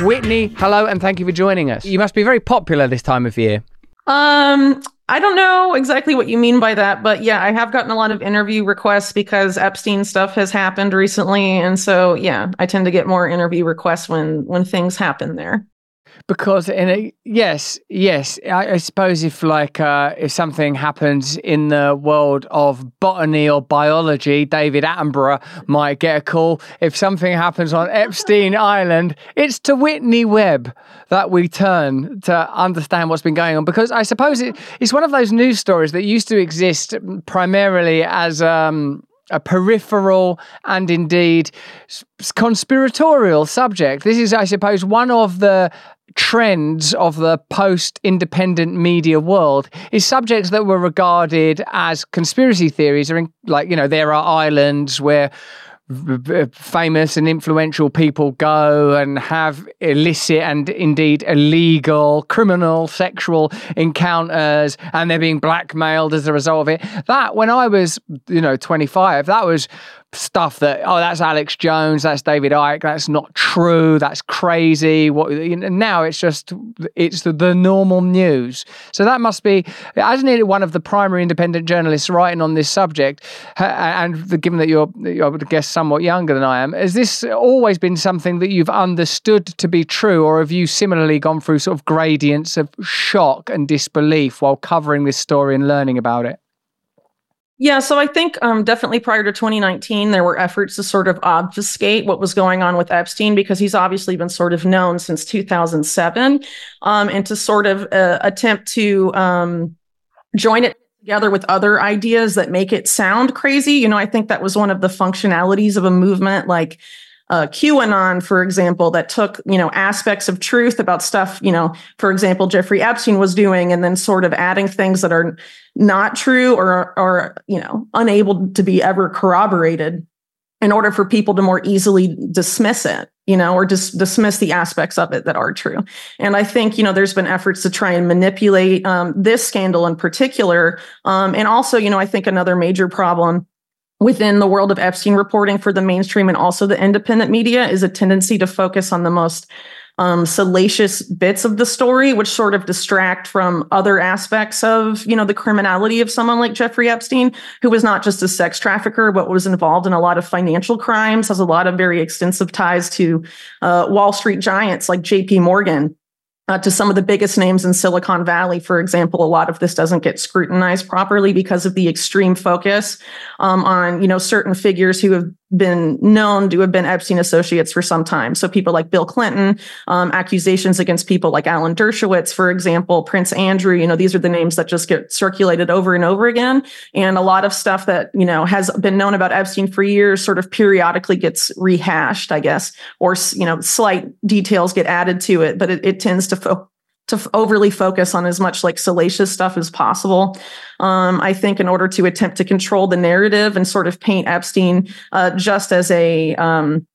Whitney, hello and thank you for joining us. You must be very popular this time of year. Um, I don't know exactly what you mean by that, but yeah, I have gotten a lot of interview requests because Epstein stuff has happened recently, and so yeah, I tend to get more interview requests when when things happen there because in a, yes yes I, I, suppose if like uh, if something happens in the world of botany or biology david attenborough might get a call if something happens on epstein island it's to whitney webb that we turn to understand what's been going on because i suppose it, it's one of those news stories that used to exist primarily as um, a peripheral and indeed conspiratorial subject. This is, I suppose, one of the trends of the post independent media world is subjects that were regarded as conspiracy theories. Are in, like you know there are islands where famous and influential people go and have illicit and indeed illegal criminal sexual encounters and they're being blackmailed as a result of it. That when i was you know 25 that was stuff that oh that's Alex Jones, that's David Icke, that's not true, that's crazy. What now it's just it's the, the, normal news. So that must be isn't it one of the primary independent journalists writing on this subject? And given that you're, I would guess, somewhat younger than I am, has this always been something that you've understood to be true, or have you similarly gone through sort of gradients of shock and disbelief while covering this story and learning about it? Yeah, so I think um, definitely prior to 2019, there were efforts to sort of obfuscate what was going on with Epstein because he's obviously been sort of known since 2007, um, and to sort of uh, attempt to um, join it together with other ideas that make it sound crazy. You know, I think that was one of the functionalities of a movement like uh, QAnon, for example, that took you know aspects of truth about stuff you know, for example, Jeffrey Epstein was doing, and then sort of adding things that are not true or or you know unable to be ever corroborated in order for people to more easily dismiss it you know or just dismiss the aspects of it that are true. And i think you know there's been efforts to try and manipulate um, this scandal in particular um, and also you know i think another major problem within the world of Epstein reporting for the mainstream and also the independent media is a tendency to focus on the most um, salacious bits of the story, which sort of distract from other aspects of, you know, the criminality of someone like Jeffrey Epstein, who was not just a sex trafficker, but was involved in a lot of financial crimes, has a lot of very extensive ties to uh, Wall Street giants like J.P. Morgan uh, to some of the biggest names in Silicon Valley, for example, a lot of this doesn't get scrutinized properly because of the extreme focus um, on you know certain figures who have been known to have been Epstein associates for some time. So people like Bill Clinton, um, accusations against people like Alan Dershowitz, for example, Prince Andrew. You know, these are the names that just get circulated over and over again, and a lot of stuff that you know has been known about Epstein for years sort of periodically gets rehashed, I guess, or you know, slight details get added to it, but it, it tends to fo- to f- overly focus on as much like salacious stuff as possible. Um, I think in order to attempt to control the narrative and sort of paint Epstein uh, just as a um,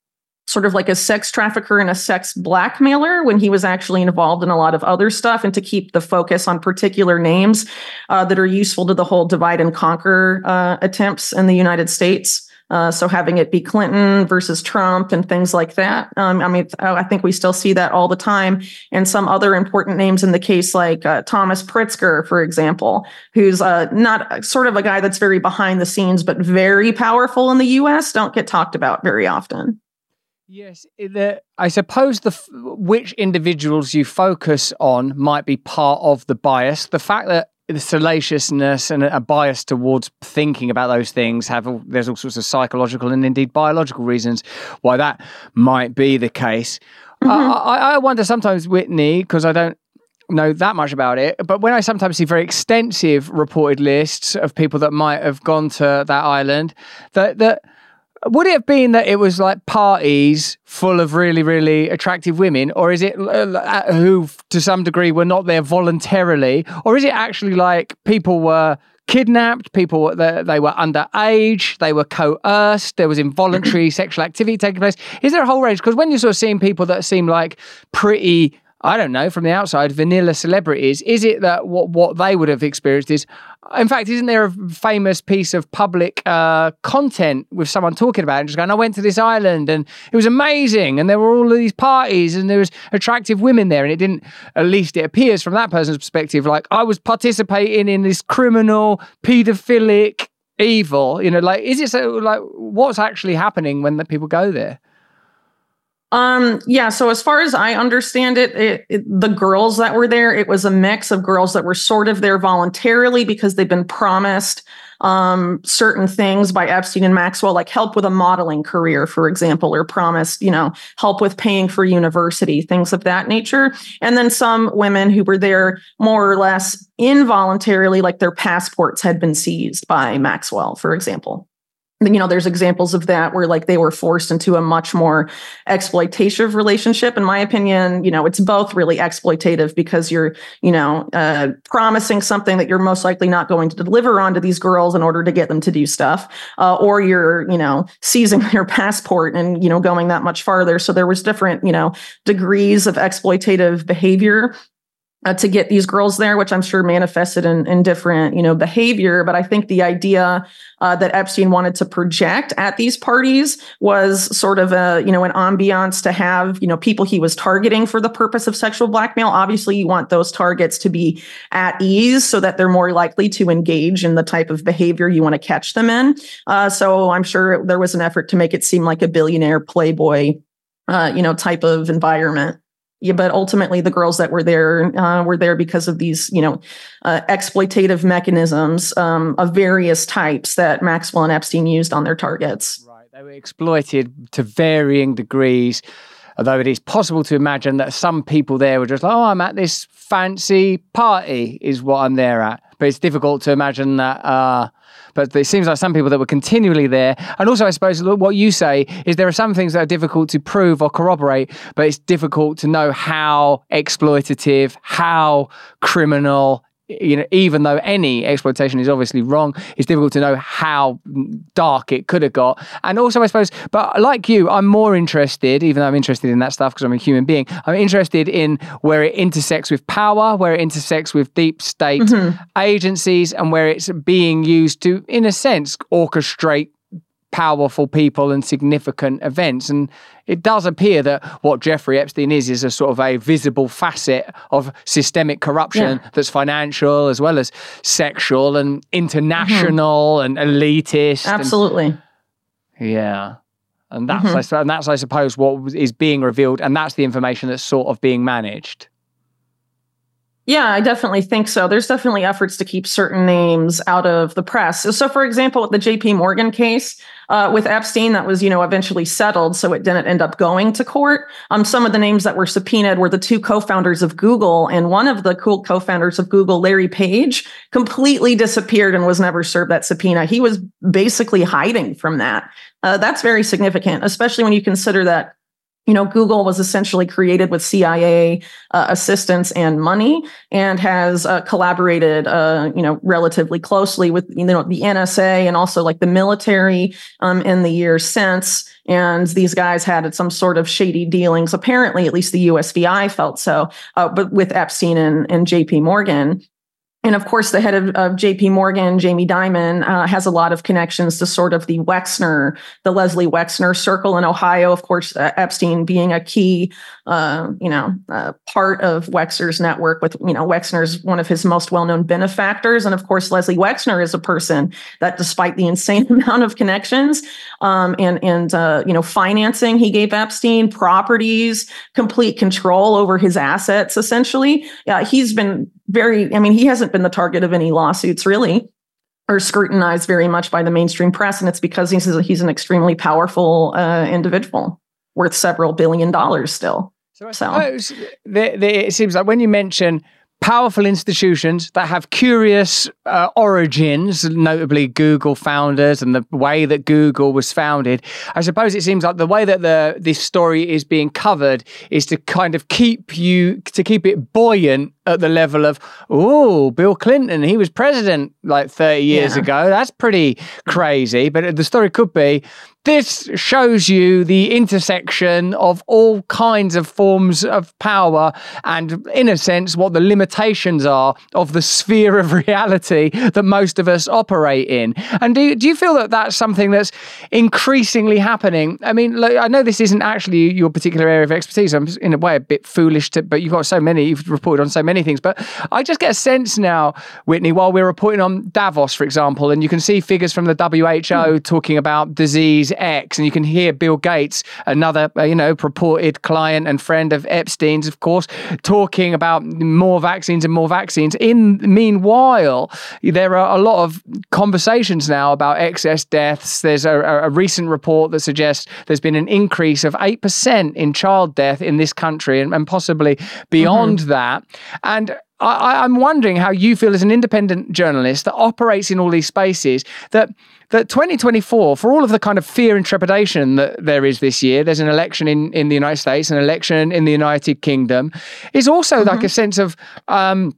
sort of like a sex trafficker and a sex blackmailer when he was actually involved in a lot of other stuff and to keep the focus on particular names uh, that are useful to the whole divide and conquer uh, attempts in the United States. Uh, so having it be Clinton versus Trump and things like that. Um, I mean, I think we still see that all the time. And some other important names in the case, like uh, Thomas Pritzker, for example, who's uh, not sort of a guy that's very behind the scenes, but very powerful in the U.S. Don't get talked about very often. Yes, the, I suppose the which individuals you focus on might be part of the bias. The fact that the salaciousness and a bias towards thinking about those things have all, there's all sorts of psychological and indeed biological reasons why that might be the case. Mm-hmm. I, I wonder sometimes, Whitney, because I don't know that much about it, but when I sometimes see very extensive reported lists of people that might have gone to that island, that that would it have been that it was like parties full of really really attractive women or is it uh, uh, who to some degree were not there voluntarily? Or is it actually like people were kidnapped people they, they were underage they were coerced there was involuntary sexual activity taking place? Is there a whole range? Because when you're sort of seeing people that seem like pretty I don't know, from the outside, vanilla celebrities, is it that what, what they would have experienced is, in fact, isn't there a famous piece of public uh, content with someone talking about it and just going, I went to this island and it was amazing and there were all of these parties and there was attractive women there and it didn't, at least it appears from that person's perspective, like I was participating in this criminal, paedophilic evil, you know, like, is it so, like, what's actually happening when the people go there? Um, yeah. So as far as I understand it, it, it, the girls that were there, it was a mix of girls that were sort of there voluntarily because they've been promised um, certain things by Epstein and Maxwell, like help with a modeling career, for example, or promised, you know, help with paying for university, things of that nature. And then some women who were there more or less involuntarily, like their passports had been seized by Maxwell, for example you know there's examples of that where like they were forced into a much more exploitative relationship in my opinion. You know it's both really exploitative because you're you know uh, promising something that you're most likely not going to deliver on to these girls in order to get them to do stuff uh, or you're you know seizing their passport and you know going that much farther. So there was different you know degrees of exploitative behavior uh, to get these girls there, which I'm sure manifested in, in different, you know, behavior. But I think the idea uh, that Epstein wanted to project at these parties was sort of a, you know, an ambiance to have, you know, people he was targeting for the purpose of sexual blackmail. Obviously, you want those targets to be at ease so that they're more likely to engage in the type of behavior you want to catch them in. Uh, so I'm sure there was an effort to make it seem like a billionaire playboy, uh, you know, type of environment yeah, but ultimately the girls that were there uh, were there because of these, you know, uh, exploitative mechanisms um, of various types that Maxwell and Epstein used on their targets. Right, they were exploited to varying degrees. Although it is possible to imagine that some people there were just like, "Oh, I'm at this fancy party," is what I'm there at. But it's difficult to imagine that. Uh, but it seems like some people that were continually there. And also, I suppose what you say is there are some things that are difficult to prove or corroborate, but it's difficult to know how exploitative, how criminal, you know, even though any exploitation is obviously wrong, it's difficult to know how dark it could have got. And also, I suppose, but like you, I'm more interested, even though I'm interested in that stuff because I'm a human being, I'm interested in where it intersects with power, where it intersects with deep state mm-hmm. agencies, and where it's being used to, in a sense, orchestrate powerful people and significant events. And it does appear that what Jeffrey Epstein is is a sort of a visible facet of systemic corruption yeah. that's financial as well as sexual and international mm-hmm. and elitist. Absolutely. And, yeah. And that's, mm-hmm. I, and that's, I suppose, what is being revealed, and that's the information that's sort of being managed. Yeah, I definitely think so. There's definitely efforts to keep certain names out of the press. So, for example, the J.P. Morgan case uh, with Epstein, that was you know eventually settled, so it didn't end up going to court. Um, some of the names that were subpoenaed were the two co-founders of Google, and one of the cool co-founders of Google, Larry Page, completely disappeared and was never served that subpoena. He was basically hiding from that. Uh, that's very significant, especially when you consider that you know, Google was essentially created with CIA uh, assistance and money, and has uh, collaborated, uh, you know, relatively closely with you know the NSA and also like the military um, in the years since. And these guys had some sort of shady dealings. Apparently, at least the USVI felt so, uh, but with Epstein and, and J.P. Morgan and of course, the head of, of JP Morgan, Jamie Dimon, uh, has a lot of connections to sort of the Wexner, the Leslie Wexner circle in Ohio. Of course, uh, Epstein being a key, uh, you know, uh, part of Wexner's network with, you know, Wexner's one of his most well-known benefactors. And of course, Leslie Wexner is a person that despite the insane amount of connections um, and, and uh, you know, financing he gave Epstein, properties, complete control over his assets, essentially, he's been very, I mean, he hasn't been the target of any lawsuits really or scrutinized very much by the mainstream press. And it's because he's, he's an extremely powerful uh, individual worth several billion dollars still. So, so. The, the, it seems like when you mention powerful institutions that have curious uh, origins, notably Google founders and the way that Google was founded. I suppose it seems like the way that the this story is being covered is to kind of keep you to keep it buoyant at the level of oh Bill Clinton he was president like 30 years yeah. ago that's pretty crazy but the story could be this shows you the intersection of all kinds of forms of power and, in a sense, what the limitations are of the sphere of reality that most of us operate in. And do you, do you feel that that's something that's increasingly happening? I mean, look, I know this isn't actually your particular area of expertise. I'm in a way a bit foolish to, but you've got so many, you've reported on so many things. But I just get a sense now, Whitney, while we're reporting on Davos, for example, and you can see figures from the WHO mm. talking about disease X, and you can hear Bill Gates, another uh, you know purported client and friend of Epstein's, of course, talking about more vaccines and more vaccines. In meanwhile, there are a lot of conversations now about excess deaths. There's a, a recent report that suggests there's been an increase of eight percent in child death in this country, and, and possibly beyond mm-hmm. that. And I, am wondering how you feel as an independent journalist that operates in all these spaces that that 2024, for all of the kind of fear and trepidation that there is this year, there's an election in, in the United States, an election in the United Kingdom, is also mm-hmm. like a sense of um,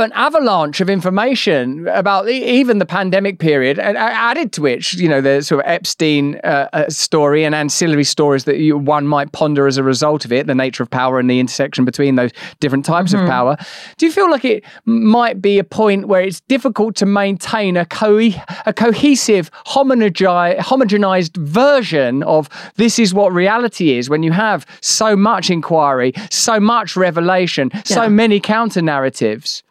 an avalanche of information about even the pandemic period, and added to which, you know, the sort of Epstein uh, uh, story and ancillary stories that you, one might ponder as a result of it, the nature of power and the intersection between those different types mm-hmm. of power. Do you feel like it might be a point where it's difficult to maintain a, co- a cohesive, homogenized version of this is what reality is when you have so much inquiry, so much revelation, yeah. so many counter narratives?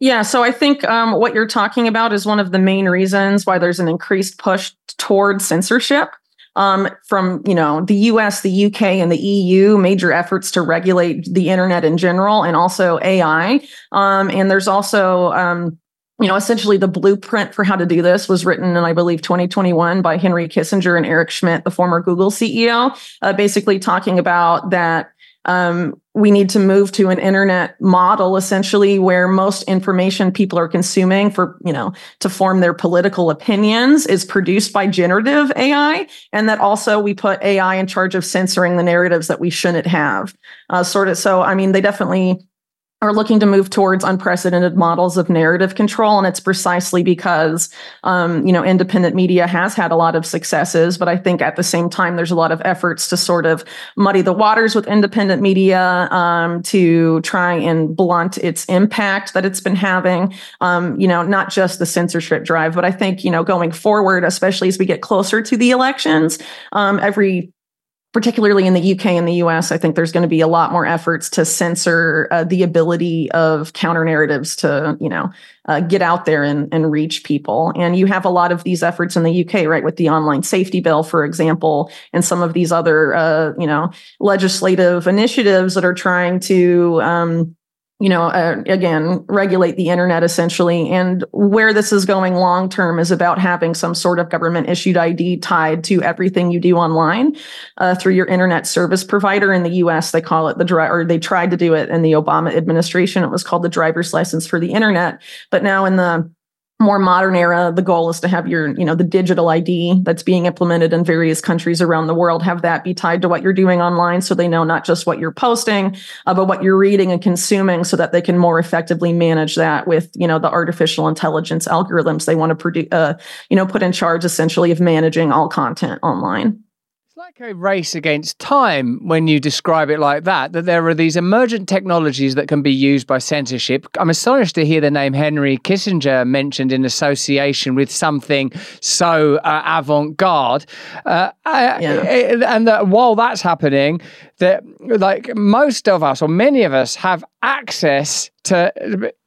Yeah, so I think um, what you're talking about is one of the main reasons why there's an increased push toward censorship. Um, from you know the U.S., the U.K., and the EU, major efforts to regulate the internet in general, and also AI. Um, and there's also um, you know, essentially the blueprint for how to do this was written in, I believe, 2021 by Henry Kissinger and Eric Schmidt, the former Google CEO, uh, basically talking about that um, we need to move to an internet model essentially where most information people are consuming for you know to form their political opinions is produced by generative ai and that also we put ai in charge of censoring the narratives that we shouldn't have. Uh, sort of so i mean they definitely are looking to move towards unprecedented models of narrative control and it's precisely because um, you know independent media has had a lot of successes but i think at the same time there's a lot of efforts to sort of muddy the waters with independent media um, to try and blunt its impact that it's been having. Um, you know not just the censorship drive but i think you know going forward especially as we get closer to the elections um, every particularly in the UK and the US, I think there's going to be a lot more efforts to censor uh, the ability of counter narratives to, you know, uh, get out there and, and reach people. And you have a lot of these efforts in the UK, right, with the online safety bill, for example, and some of these other, uh, you know, legislative initiatives that are trying to, um, you know, uh, again, regulate the internet essentially. And where this is going long term is about having some sort of government issued ID tied to everything you do online uh, through your internet service provider. In the US, they call it the driver, or they tried to do it in the Obama administration. It was called the driver's license for the internet. But now in the more modern era the goal is to have your you know the digital id that's being implemented in various countries around the world have that be tied to what you're doing online so they know not just what you're posting uh, but what you're reading and consuming so that they can more effectively manage that with you know the artificial intelligence algorithms they want to produce uh, you know put in charge essentially of managing all content online race against time when you describe it like that, that there are these emergent technologies that can be used by censorship. I'm astonished to hear the name Henry Kissinger mentioned in association with something so uh, avant garde. Uh, uh yeah. and that while that's happening, that like most of us or many of us have access to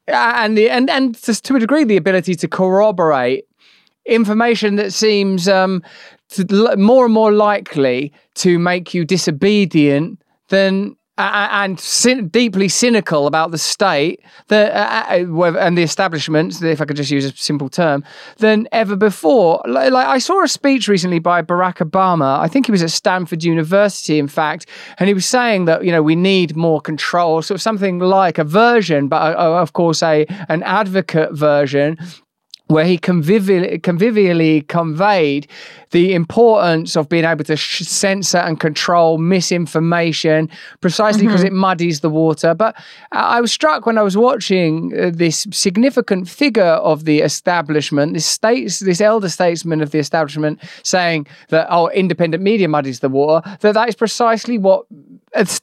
and the and and to a degree the ability to corroborate information that seems um, to, more and more likely to make you disobedient than and cyn- deeply cynical about the state the, uh, uh and the establishment, if I could just use a simple term, than ever before. Like, I saw a speech recently by Barack Obama. I think he was at Stanford University, in fact, and he was saying that you know we need more control, sort of something like a version, but uh, of course a an advocate version where he convivially, convivially conveyed the importance of being able to sh- censor and control misinformation precisely because mm-hmm. it muddies the water. But I was struck when I was watching uh, this significant figure of the establishment, this states, this elder statesman of the establishment, saying that oh, independent media muddies the water. That that is precisely what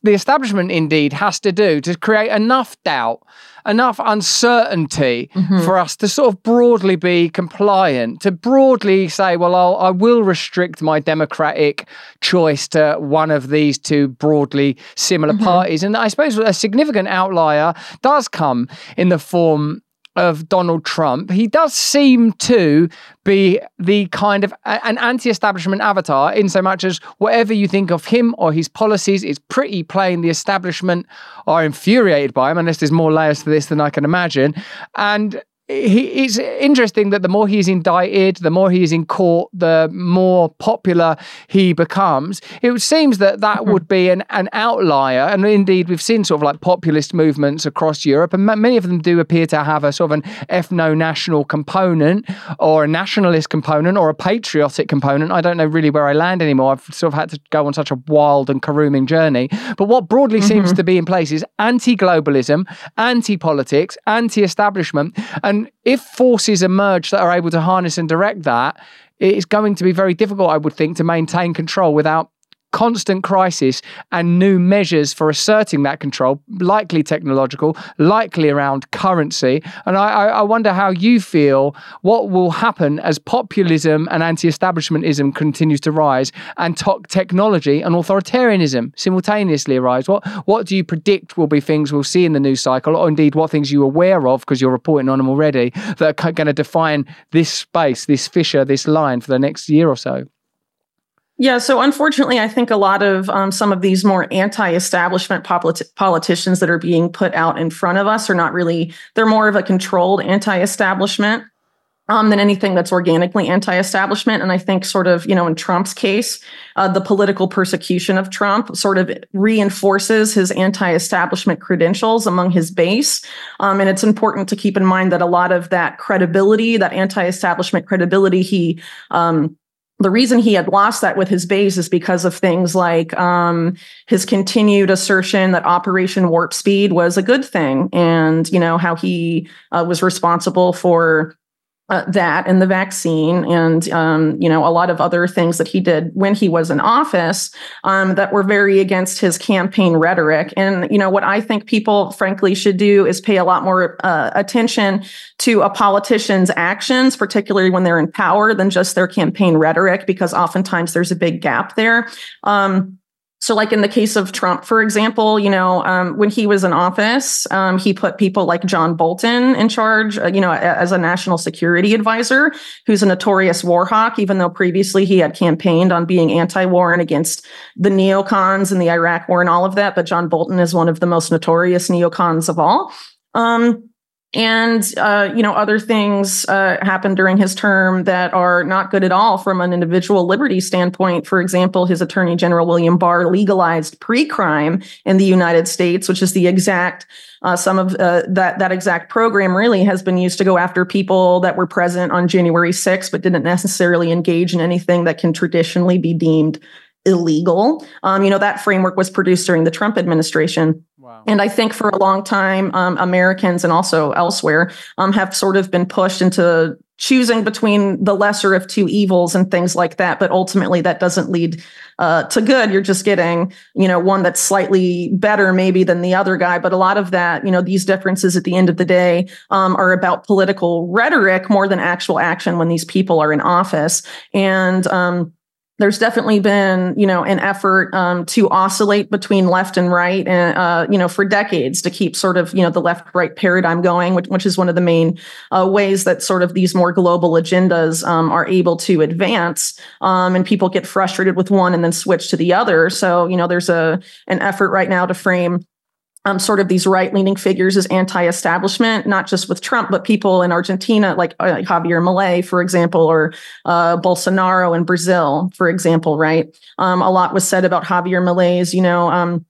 the establishment indeed has to do to create enough doubt enough uncertainty mm-hmm. for us to sort of broadly be compliant, to broadly say, well, I'll, I will restrict my democratic choice to one of these two broadly similar mm-hmm. parties. And I suppose a significant outlier does come in the form of Donald Trump, he does seem to be the kind of an anti-establishment avatar in so much as whatever you think of him or his policies is pretty plain the establishment are infuriated by him unless there's more layers to this than I can imagine. And he, it's interesting that the more he's indicted, the more he is in court, the more popular he becomes. It seems that that mm-hmm. would be an, an outlier. And indeed, we've seen sort of like populist movements across Europe, and many of them do appear to have a sort of an ethno national component or a nationalist component or a patriotic component. I don't know really where I land anymore. I've sort of had to go on such a wild and caroming journey. But what broadly mm-hmm. seems to be in place is anti globalism, anti politics, anti establishment. And and if forces emerge that are able to harness and direct that, it's going to be very difficult, I would think, to maintain control without constant crisis and new measures for asserting that control, likely technological, likely around currency. And I, I wonder how you feel what will happen as populism and anti establishmentism continues to rise and to- technology and authoritarianism simultaneously arise. What, what do you predict will be things we'll see in the news cycle, or indeed what things you're aware of, because you're reporting on them already, that are going to define this space, this fissure, this line for the next year or so? Yeah, so unfortunately, I think a lot of um, some of these more anti-establishment politi- politicians that are being put out in front of us are not really. They're more of a controlled anti-establishment um, than anything that's organically anti-establishment. And I think, sort of, you know, in Trump's case, uh, the political persecution of Trump sort of reinforces his anti-establishment credentials among his base. Um, and it's important to keep in mind that a lot of that credibility, that anti-establishment credibility, he um, the reason he had lost that with his base is because of things like um, his continued assertion that Operation Warp Speed was a good thing, and you know how he uh, was responsible for uh, that and the vaccine and um, you know a lot of other things that he did when he was in office um, that were very against his campaign rhetoric. And you know what i think people frankly should do is pay a lot more uh, attention to a politician's actions particularly when they're in power than just their campaign rhetoric because oftentimes there's a big gap there. Um, so, like in the case of Trump, for example, you know, um, when he was in office, um, he put people like John Bolton in charge, uh, you know, as a national security advisor, who's a notorious war hawk, even though previously he had campaigned on being anti war and against the neocons and the Iraq war and all of that. But John Bolton is one of the most notorious neocons of all. Um, and uh, you know other things uh, happened during his term that are not good at all from an individual liberty standpoint. For example his attorney general william barr legalized pre-crime in the united states which is the exact uh, some of uh, that that exact program really has been used to go after people that were present on january 6th but didn't necessarily engage in anything that can traditionally be deemed illegal. Um, you know that framework was produced during the trump administration And I think for a long time, um, Americans and also elsewhere um, have sort of been pushed into choosing between the lesser of two evils and things like that. But ultimately, that doesn't lead uh, to good. You're just getting, you know, one that's slightly better maybe than the other guy. But a lot of that, you know, these differences at the end of the day um, are about political rhetoric more than actual action when these people are in office. And um, there's definitely been, you know, an effort um, to oscillate between left and right, and uh, you know, for decades to keep sort of, you know, the left-right paradigm going, which, which is one of the main uh, ways that sort of these more global agendas um, are able to advance. Um, and people get frustrated with one and then switch to the other. So, you know, there's a an effort right now to frame um, sort of these right leaning figures as anti establishment, not just with Trump, but people in Argentina, like, uh, Javier Milei, for example, or uh, Bolsonaro in Brazil, for example, right? Um, a lot was said about Javier Milei's, you know, um,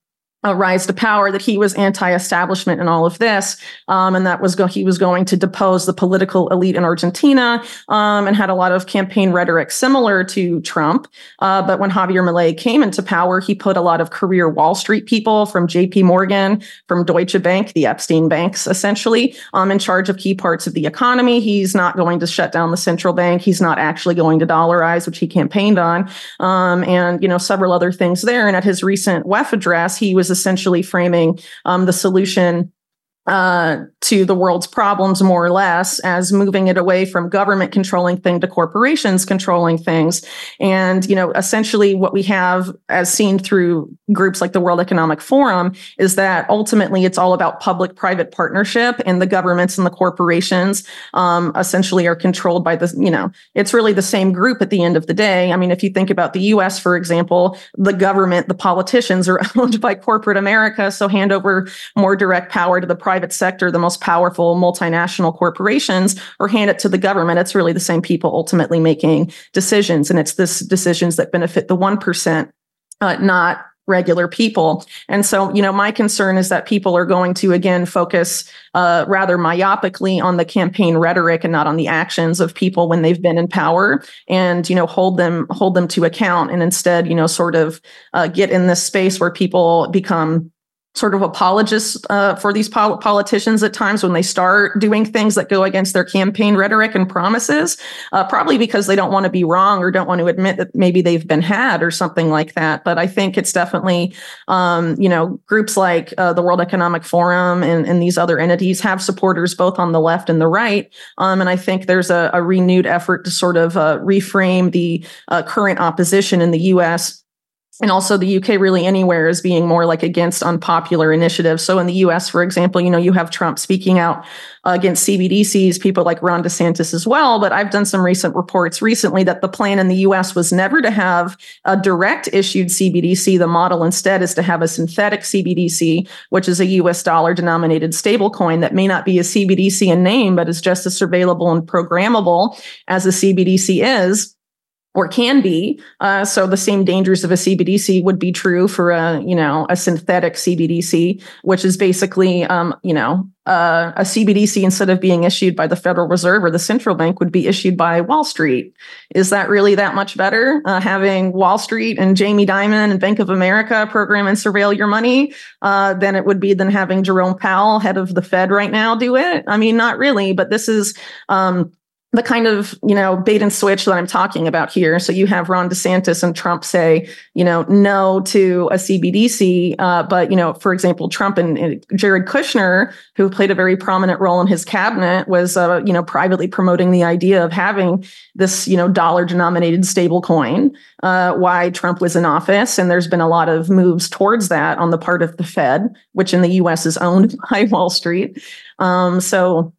uh, rise to power that he was anti-establishment and all of this, um, and that was go- he was going to depose the political elite in Argentina, um, and had a lot of campaign rhetoric similar to Trump. Uh, but when Javier Milei came into power, he put a lot of career Wall Street people from J.P. Morgan, from Deutsche Bank, the Epstein banks, essentially, um, in charge of key parts of the economy. He's not going to shut down the central bank. He's not actually going to dollarize, which he campaigned on, um, and you know several other things there. And at his recent WEF address, he was essentially framing um, the solution uh, to the world's problems more or less as moving it away from government controlling thing to corporations controlling things. And you know essentially what we have as seen through groups like the world economic forum is that ultimately it's all about public private partnership and the governments and the corporations um, essentially are controlled by the you know it's really the same group at the end of the day. I mean if you think about the us for example the government the politicians are owned by corporate america so hand over more direct power to the private private sector, the most powerful multinational corporations, or hand it to the government. It's really the same people ultimately making decisions. And it's this decisions that benefit the 1%, uh, not regular people. And so, you know, my concern is that people are going to again focus uh, rather myopically on the campaign rhetoric and not on the actions of people when they've been in power, and you know, hold them hold them to account, and instead, you know, sort of uh, get in this space where people become sort of apologists uh, for these pol- politicians at times when they start doing things that go against their campaign rhetoric and promises, uh, probably because they don't want to be wrong or don't want to admit that maybe they've been had or something like that. But I think it's definitely, um, you know, groups like uh, the World Economic Forum and, and, these other entities have supporters both on the left and the right. Um, and I think there's a, a, renewed effort to sort of uh, reframe the uh, current opposition in the U.S and also the UK really anywhere is being more like against unpopular initiatives. So in the US, for example, you know, you have Trump speaking out against CBDCs, people like Ron DeSantis as well. But I've done some recent reports recently that the plan in the US was never to have a direct issued CBDC. The model instead is to have a synthetic CBDC, which is a US dollar denominated stablecoin that may not be a CBDC in name, but is just as surveillable and programmable as a CBDC is or can be. Uh, so the same dangers of a CBDC would be true for a you know a synthetic CBDC, which is basically um, you know uh, a CBDC instead of being issued by the Federal Reserve or the central bank would be issued by Wall Street. Is that really that much better? Uh, having Wall Street and Jamie Dimon and Bank of America program and surveil your money uh, than it would be than having Jerome Powell, head of the Fed right now, do it? I mean, not really. But this is um, the kind of you know bait and switch that I'm talking about here. So you have Ron DeSantis and Trump say you know no to a CBDC, uh, but you know for example Trump and, and, Jared Kushner, who played a very prominent role in his cabinet, was uh, you know privately promoting the idea of having this you know dollar denominated stable coin. Uh, why Trump was in office, and there's been a lot of moves towards that on the part of the Fed, which in the U.S. is owned by Wall Street. Um, so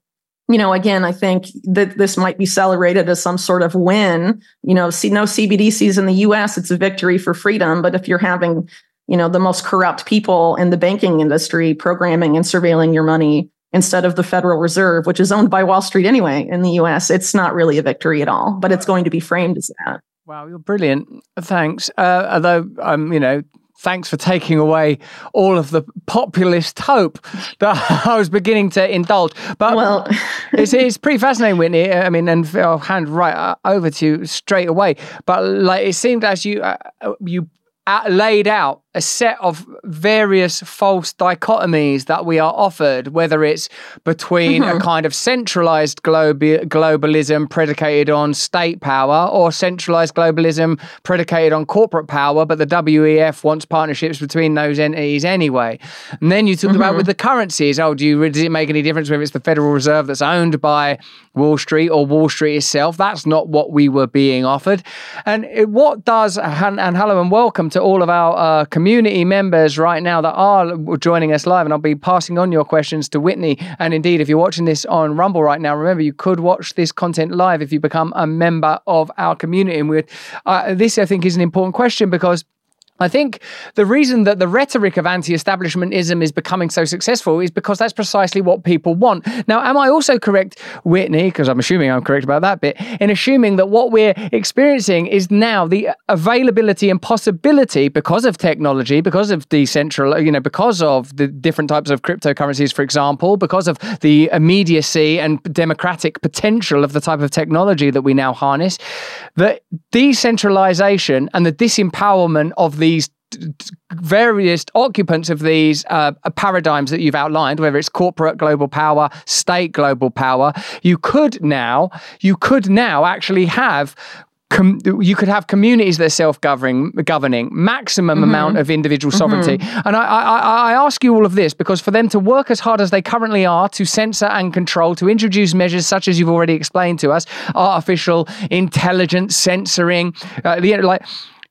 you know, again, I think that this might be celebrated as some sort of win. You know, see no CBDCs in the US, it's a victory for freedom. But if you're having, you know, the most corrupt people in the banking industry programming and surveilling your money instead of the Federal Reserve, which is owned by Wall Street anyway in the US, it's not really a victory at all, but it's going to be framed as that. Wow, you're brilliant. Thanks. Uh, although, I'm, um, you know, thanks for taking away all of the populist hope that I was beginning to indulge. But well, it's, it's pretty fascinating, Whitney. I mean, and I'll hand right uh, over to you straight away. But like, it seemed as you uh, you laid out a set of various false dichotomies that we are offered, whether it's between mm-hmm. a kind of centralized globi- globalism predicated on state power or centralized globalism predicated on corporate power, but the WEF wants partnerships between those entities anyway. And then you talk mm-hmm. about with the currencies. Oh, do you does it make any difference whether it's the Federal Reserve that's owned by Wall Street or Wall Street itself? That's not what we were being offered. And it, what does and, and hello and welcome to all of our uh, community members right now that are joining us live, and I'll be passing on your questions to Whitney. And indeed, if you're watching this on Rumble right now, remember you could watch this content live if you become a member of our community. And we uh, this, I think, is an important question because I think the reason that the rhetoric of anti establishmentism is becoming so successful is because that's precisely what people want. Now, am I also correct, Whitney, because I'm assuming I'm correct about that bit, in assuming that what we're experiencing is now the availability and possibility because of technology, because of decentral, you know, because of the different types of cryptocurrencies, for example, because of the immediacy and democratic potential of the type of technology that we now harness, that decentralization and the disempowerment of the these various occupants of these uh, paradigms that you've outlined, whether it's corporate global power, state global power, you could now you could now actually have Com- you could have communities that are self-governing, governing, maximum mm-hmm. amount of individual sovereignty. Mm-hmm. And I, I, I, ask you all of this because for them to work as hard as they currently are to censor and control, to introduce measures such as you've already explained to us, artificial intelligence censoring, uh, like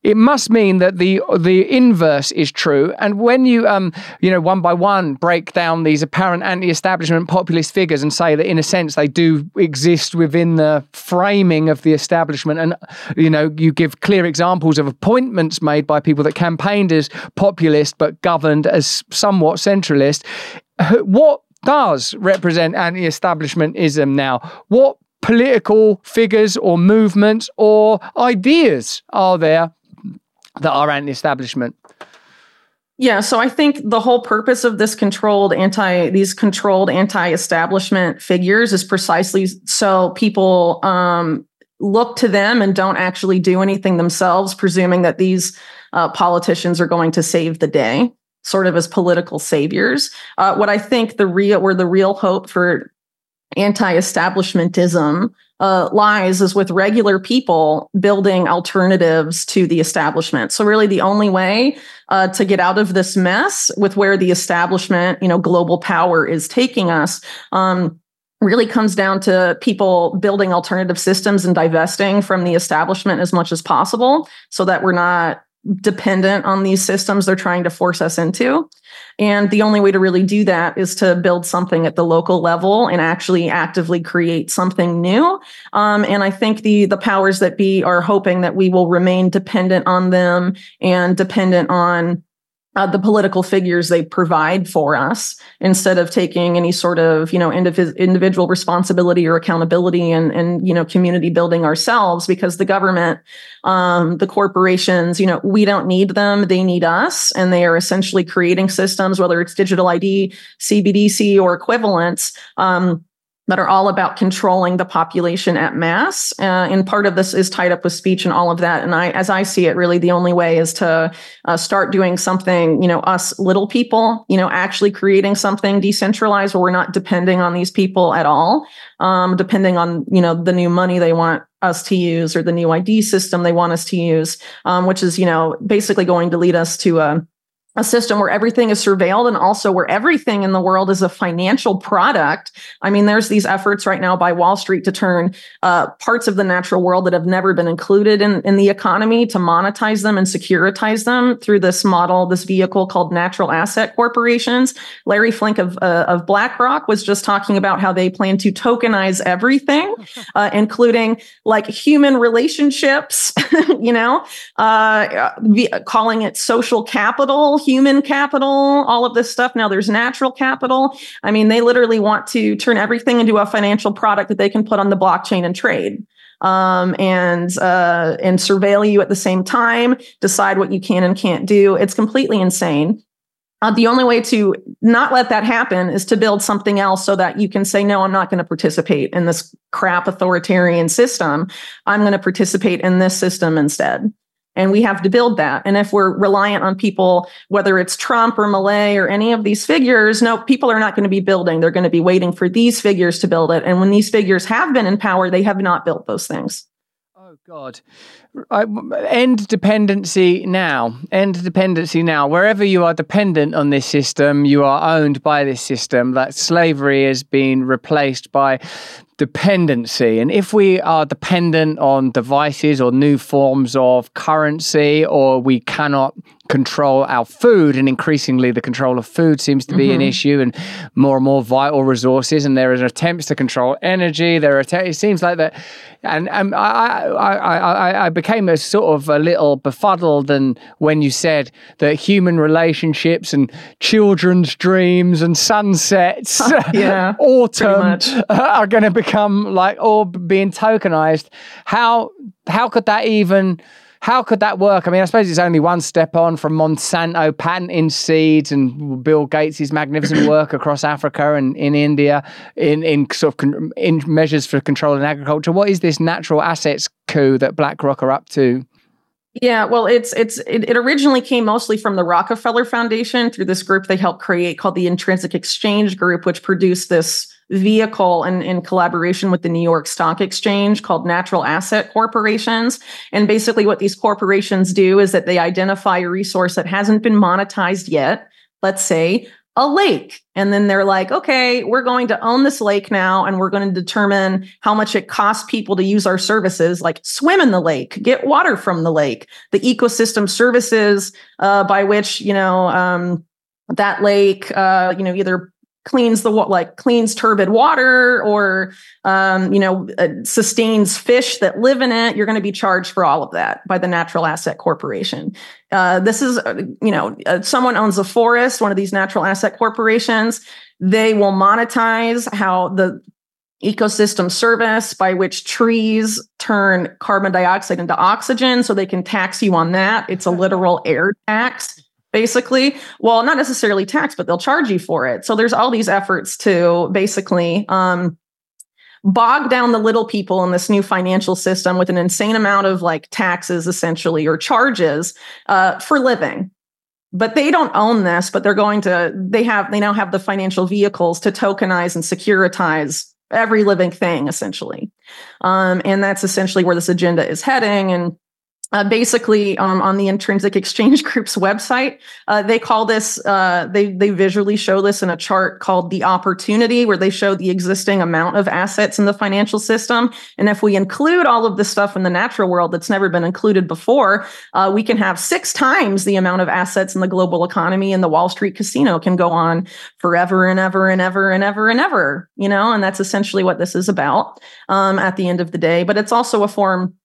it must mean that the the inverse is true. And when you um you know one by one break down these apparent anti-establishment populist figures and say that in a sense they do exist within the framing of the establishment, and you know you give clear examples of appointments made by people that campaigned as populist but governed as somewhat centralist. What does represent anti-establishmentism now? What political figures or movements or ideas are there that are anti-establishment? Yeah, so I think the whole purpose of this controlled anti these controlled anti-establishment figures is precisely so people um, look to them and don't actually do anything themselves, presuming that these uh, politicians are going to save the day, sort of as political saviors. Uh, what I think the real, where the real hope for anti-establishmentism uh, lies is with regular people building alternatives to the establishment. So really, the only way uh, to get out of this mess with where the establishment, you know, global power is taking us. Um, really comes down to people building alternative systems and divesting from the establishment as much as possible so that we're not dependent on these systems they're trying to force us into. And the only way to really do that is to build something at the local level and actually actively create something new. Um, and I think the the powers that be are hoping that we will remain dependent on them and dependent on uh, the political figures they provide for us instead of taking any sort of you know indiv- individual responsibility or accountability and and you know community building ourselves because the government um, the corporations you know we don't need them they need us and they are essentially creating systems whether it's digital id cbdc or equivalents um, that are all about controlling the population at mass. Uh, and part of this is tied up with speech and all of that. And I, as I see it, really the only way is to uh, start doing something, you know, us little people, you know, actually creating something decentralized where we're not depending on these people at all, um, depending on, you know, the new money they want us to use or the new ID system they want us to use, um, which is, you know, basically going to lead us to a a system where everything is surveilled and also where everything in the world is a financial product. I mean, there's these efforts right now by Wall Street to turn uh, parts of the natural world that have never been included in, in the economy to monetize them and securitize them through this model, this vehicle called natural asset corporations. Larry Fink of, uh, of BlackRock was just talking about how they plan to tokenize everything, uh, including like human relationships, you know, uh, calling it social capital human capital, all of this stuff. Now there's natural capital. I mean, they literally want to turn everything into a financial product that they can put on the blockchain and trade. Um, and uh, and surveil you at the same time, decide what you can and can't do. It's completely insane. Uh, the only way to not let that happen is to build something else so that you can say, no, I'm not going to participate in this crap authoritarian system. I'm going to participate in this system instead. And we have to build that. And if we're reliant on people, whether it's Trump or Milei or any of these figures, no, people are not going to be building. They're going to be waiting for these figures to build it. And when these figures have been in power, they have not built those things. Oh God! I, end dependency now. End dependency now. Wherever you are dependent on this system, you are owned by this system. That slavery has been replaced by dependency. And if we are dependent on devices or new forms of currency, or we cannot control our food, and increasingly the control of food seems to be mm-hmm. an issue, and more and more vital resources, and there are attempts to control energy. There are it seems like that, and, and I, I, I, I became a sort of a little befuddled, and when you said that human relationships and children's dreams and sunsets, yeah, autumn are going to become like all being tokenized. How how could that even how could that work? I mean, I suppose it's only one step on from Monsanto patenting seeds and Bill Gates' magnificent work across Africa and in India in, in sort of con- in measures for controlling agriculture. What is this natural assets coup that BlackRock are up to? Yeah, well, it's it's it, it, originally came mostly from the Rockefeller Foundation through this group they helped create called the Intrinsic Exchange Group, which produced this vehicle in, in collaboration with the New York Stock Exchange called natural asset corporations. And basically, what these corporations do is that they identify a resource that hasn't been monetized yet, let's say a lake. And then they're like, okay, we're going to own this lake now, and we're going to determine how much it costs people to use our services, like swim in the lake, get water from the lake, the ecosystem services uh, by which, you know, um, that lake, uh, you know, either cleans the like cleans turbid water or um, you know uh, sustains fish that live in it. You're going to be charged for all of that by the natural asset corporation. Uh, this is uh, you know uh, someone owns a forest one of these natural asset corporations. They will monetize how the ecosystem service by which trees turn carbon dioxide into oxygen so they can tax you on that. It's a literal air tax basically. Well, not necessarily tax, but they'll charge you for it. So there's all these efforts to basically um, bog down the little people in this new financial system with an insane amount of like taxes, essentially, or charges uh, for living. But they don't own this, but they're going to, they have, they now have the financial vehicles to tokenize and securitize every living thing, essentially. Um, and that's essentially where this agenda is heading. And uh, basically, um, on the Intrinsic Exchange Group's website, uh, they call this, uh, they, they visually show this in a chart called the opportunity, where they show the existing amount of assets in the financial system. And if we include all of this stuff in the natural world that's never been included before, uh, we can have six times the amount of assets in the global economy, and the Wall Street casino can go on forever and ever and ever and ever and ever, you know, and that's essentially what this is about um, at the end of the day. But it's also a form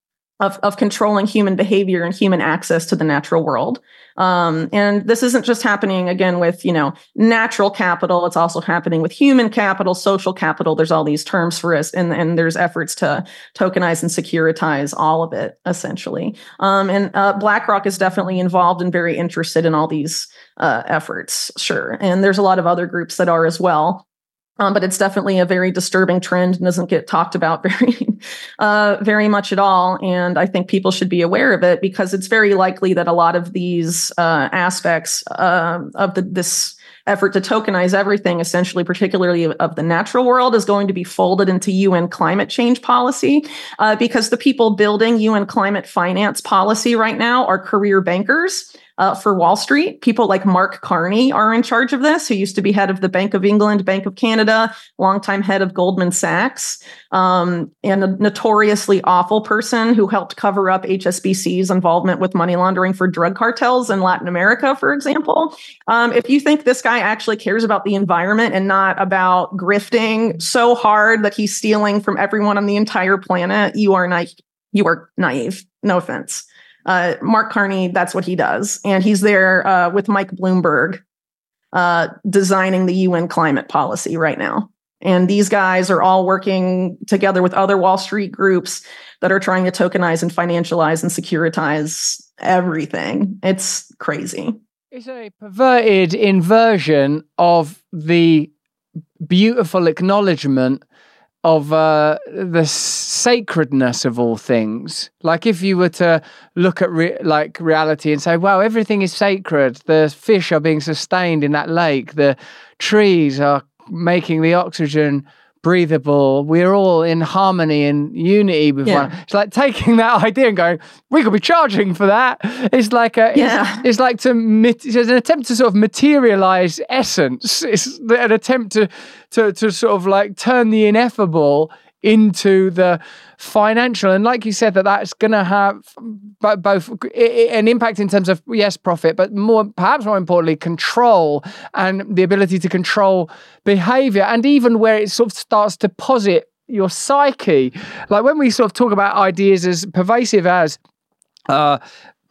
of, of controlling human behavior and human access to the natural world. Um, and this isn't just happening again with, you know, natural capital. It's also happening with human capital, social capital. There's all these terms for us, and, and there's efforts to tokenize and securitize all of it, essentially. Um, and uh, BlackRock is definitely involved and very interested in all these uh, efforts, sure. And there's a lot of other groups that are as well. Um, but it's definitely a very disturbing trend and doesn't get talked about very, uh, very much at all. And I think people should be aware of it because it's very likely that a lot of these uh, aspects uh, of the, this effort to tokenize everything, essentially, particularly of the natural world, is going to be folded into UN climate change policy uh, because the people building UN climate finance policy right now are career bankers uh, for Wall Street. People like Mark Carney are in charge of this, who used to be head of the Bank of England, Bank of Canada, longtime head of Goldman Sachs, um, and a notoriously awful person who helped cover up HSBC's involvement with money laundering for drug cartels in Latin America, for example. Um, if you think this guy actually cares about the environment and not about grifting so hard that he's stealing from everyone on the entire planet, you are naive. You are naive. No offense uh, Mark Carney, that's what he does. And he's there uh, with Mike Bloomberg uh, designing the UN climate policy right now. And these guys are all working together with other Wall Street groups that are trying to tokenize and financialize and securitize everything. It's crazy. It's a perverted inversion of the beautiful acknowledgement of uh, the sacredness of all things. Like if you were to look at re- like reality and say, "Well, everything is sacred. The fish are being sustained in that lake. The trees are making the oxygen." Breathable. We're all in harmony and unity with yeah. one. It's like taking that idea and going, we could be charging for that. It's like a, yeah. it's, it's like to, it's an attempt to sort of materialize essence. It's an attempt to, to, to sort of like turn the ineffable into the financial. And like you said that that's going to have both an impact in terms of yes profit but more perhaps more importantly control and the ability to control behavior and even where it sort of starts to posit your psyche. Like when we sort of talk about ideas as pervasive as uh,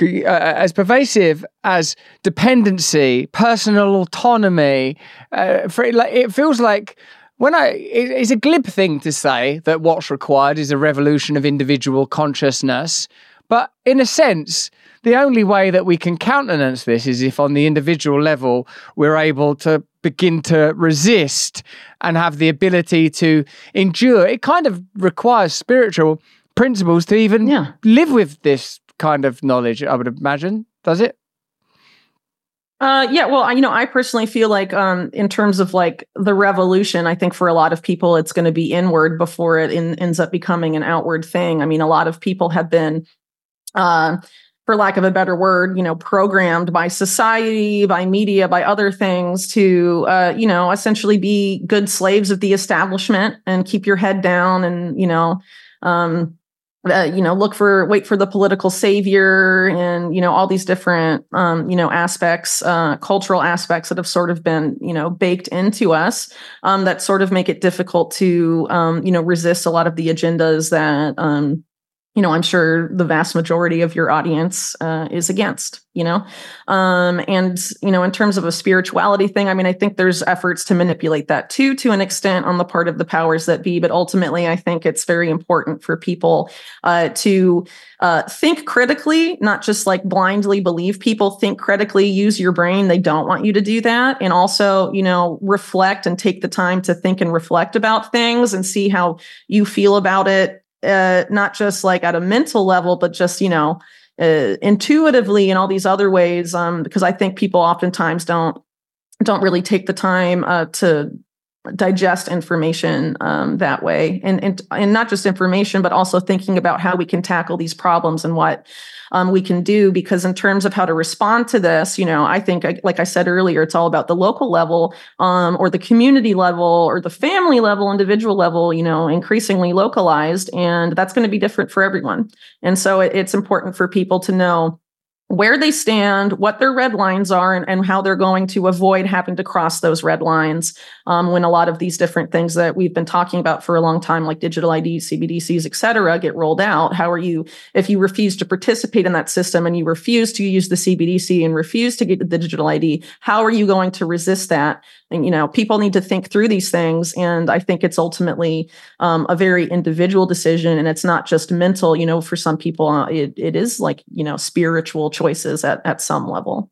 uh as pervasive as dependency, personal autonomy, uh, for, like, it feels like when I, it's a glib thing to say that what's required is a revolution of individual consciousness. But in a sense, the only way that we can countenance this is if on the individual level we're able to begin to resist and have the ability to endure. It kind of requires spiritual principles to even yeah. live with this kind of knowledge, I would imagine. Does it? Uh, yeah, well, I, you know, I personally feel like, um, in terms of like the revolution, I think for a lot of people, it's going to be inward before it in, ends up becoming an outward thing. I mean, a lot of people have been, uh, for lack of a better word, you know, programmed by society, by media, by other things to, uh, you know, essentially be good slaves of the establishment and keep your head down and, you know, um, uh, you know look for wait for the political savior and you know all these different um, you know aspects uh, cultural aspects that have sort of been you know baked into us um, that sort of make it difficult to um, you know resist a lot of the agendas that um, you know i'm sure the vast majority of your audience uh, is against you know? Um, and you know in terms of a spirituality thing i mean i think there's efforts to manipulate that too to an extent on the part of the powers that be but ultimately i think it's very important for people uh, to uh, think critically not just like blindly believe people think critically use your brain. They don't want you to do that. And also you know reflect and take the time to think and reflect about things and see how you feel about it uh, not just like at a mental level, but just, you know, uh, intuitively in all these other ways. Um, because I think people oftentimes don't don't really take the time uh, to digest information um, that way. And, and and not just information but also thinking about how we can tackle these problems and what um, we can do. Because in terms of how to respond to this you know i think like i said earlier it's all about the local level um, or the community level or the family level individual level you know increasingly localized. And that's going to be different for everyone. And so it, it's important for people to know where they stand, what their red lines are, and, and how they're going to avoid having to cross those red lines um, when a lot of these different things that we've been talking about for a long time, like digital ID, CBDCs, et cetera, get rolled out. How are you, if you refuse to participate in that system and you refuse to use the CBDC and refuse to get the digital ID, how are you going to resist that? And, you know, people need to think through these things. And I think it's ultimately um, a very individual decision. And it's not just mental, you know, for some people, uh, it, it is like, you know, spiritual choices at, at some level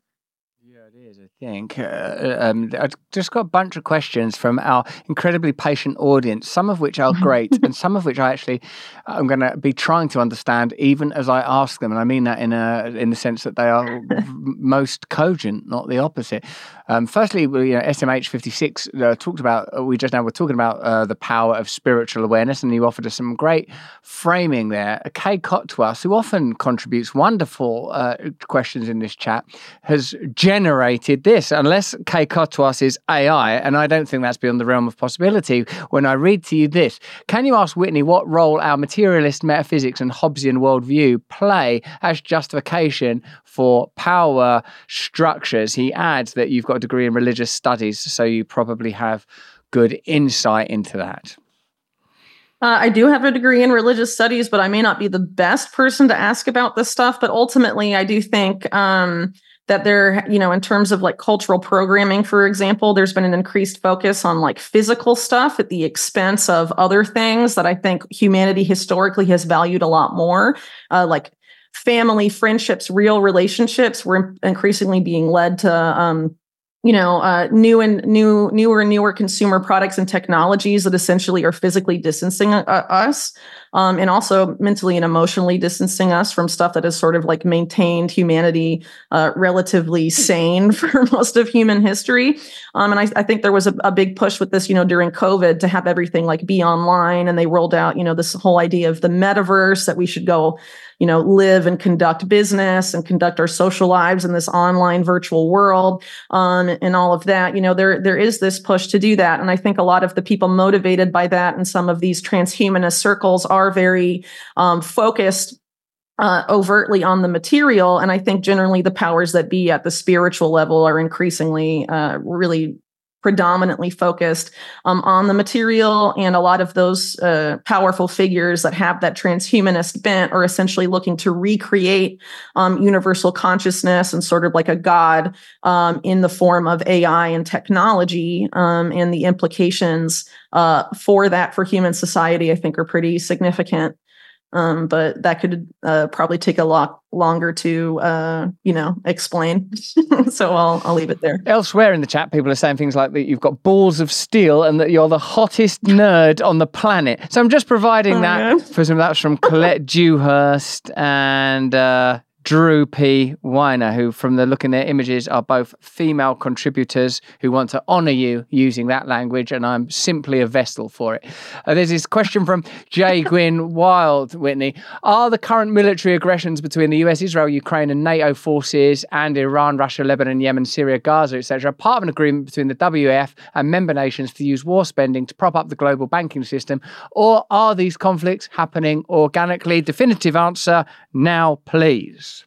Yeah, it is, I think uh, um, I've just got a bunch of questions from our incredibly patient audience, some of which are great, and some of which I actually I'm going to be trying to understand even as I ask them, and I mean that in a in the sense that they are most cogent, not the opposite. Um, firstly, you know, SMH fifty six uh, talked about uh, we just now were talking about uh, the power of spiritual awareness, and you offered us some great framing there. Kay Kotwas, who often contributes wonderful uh, questions in this chat, has generated this, unless Kay Kotwas is AI, and I don't think that's beyond the realm of possibility, when I read to you this, can you ask Whitney what role our materialist metaphysics and Hobbesian worldview play as justification for power structures? He adds that you've got degree in religious studies, so you probably have good insight into that. Uh, I do have a degree in religious studies, but I may not be the best person to ask about this stuff. But ultimately, I do think um, that there, you know, in terms of like cultural programming, for example, there's been an increased focus on like physical stuff at the expense of other things that I think humanity historically has valued a lot more, uh, like family, friendships, real relationships. We're increasingly being led to um, you know uh, new and new newer and newer consumer products and technologies that essentially are physically distancing uh, us um, and also mentally and emotionally distancing us from stuff that has sort of like maintained humanity uh, relatively sane for most of human history. Um, and I, I, think there was a, a, big push with this you know during covid to have everything like be online and they rolled out you know this whole idea of the metaverse that we should go you know live and conduct business and conduct our social lives in this online virtual world um, and all of that. You know there there is this push to do that. And i think a lot of the people motivated by that and some of these transhumanist circles are very um, focused uh, overtly on the material. And I think generally the powers that be at the spiritual level are increasingly uh, really predominantly focused um, on the material and a lot of those uh, powerful figures that have that transhumanist bent are essentially looking to recreate um, universal consciousness and sort of like a god um, in the form of ai and technology um, and the implications uh, for that for human society i think are pretty significant um, but that could uh, probably take a lot longer to uh, you know explain. so I'll I'll leave it there. Elsewhere in the chat, people are saying things like that you've got balls of steel and that you're the hottest nerd on the planet. So I'm just providing oh, that yeah. for some. That was from Colette Dewhurst and uh, Drew P. Weiner, who, from the look in their images, are both female contributors who want to honour you using that language, and I'm simply a vessel for it. Uh, there's this question from Jay Gwynn Wild, Whitney. Are the current military aggressions between the US, Israel, Ukraine, and NATO forces, and Iran, Russia, Lebanon, Yemen, Syria, Gaza, etc., part of an agreement between the WEF and member nations to use war spending to prop up the global banking system, or are these conflicts happening organically? Definitive answer now, please.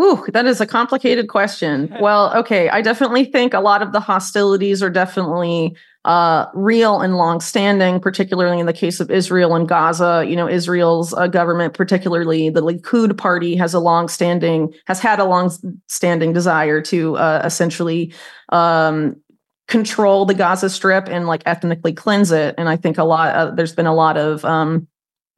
Ooh, that is a complicated question. Well, okay, I definitely think a lot of the hostilities are definitely uh, real and long-standing, particularly in the case of Israel and Gaza. You know, Israel's uh, government, particularly the Likud party, has a long-standing has had a long-standing desire to uh, essentially um, control the Gaza Strip and like ethnically cleanse it. And I think a lot uh, there's been a lot of um,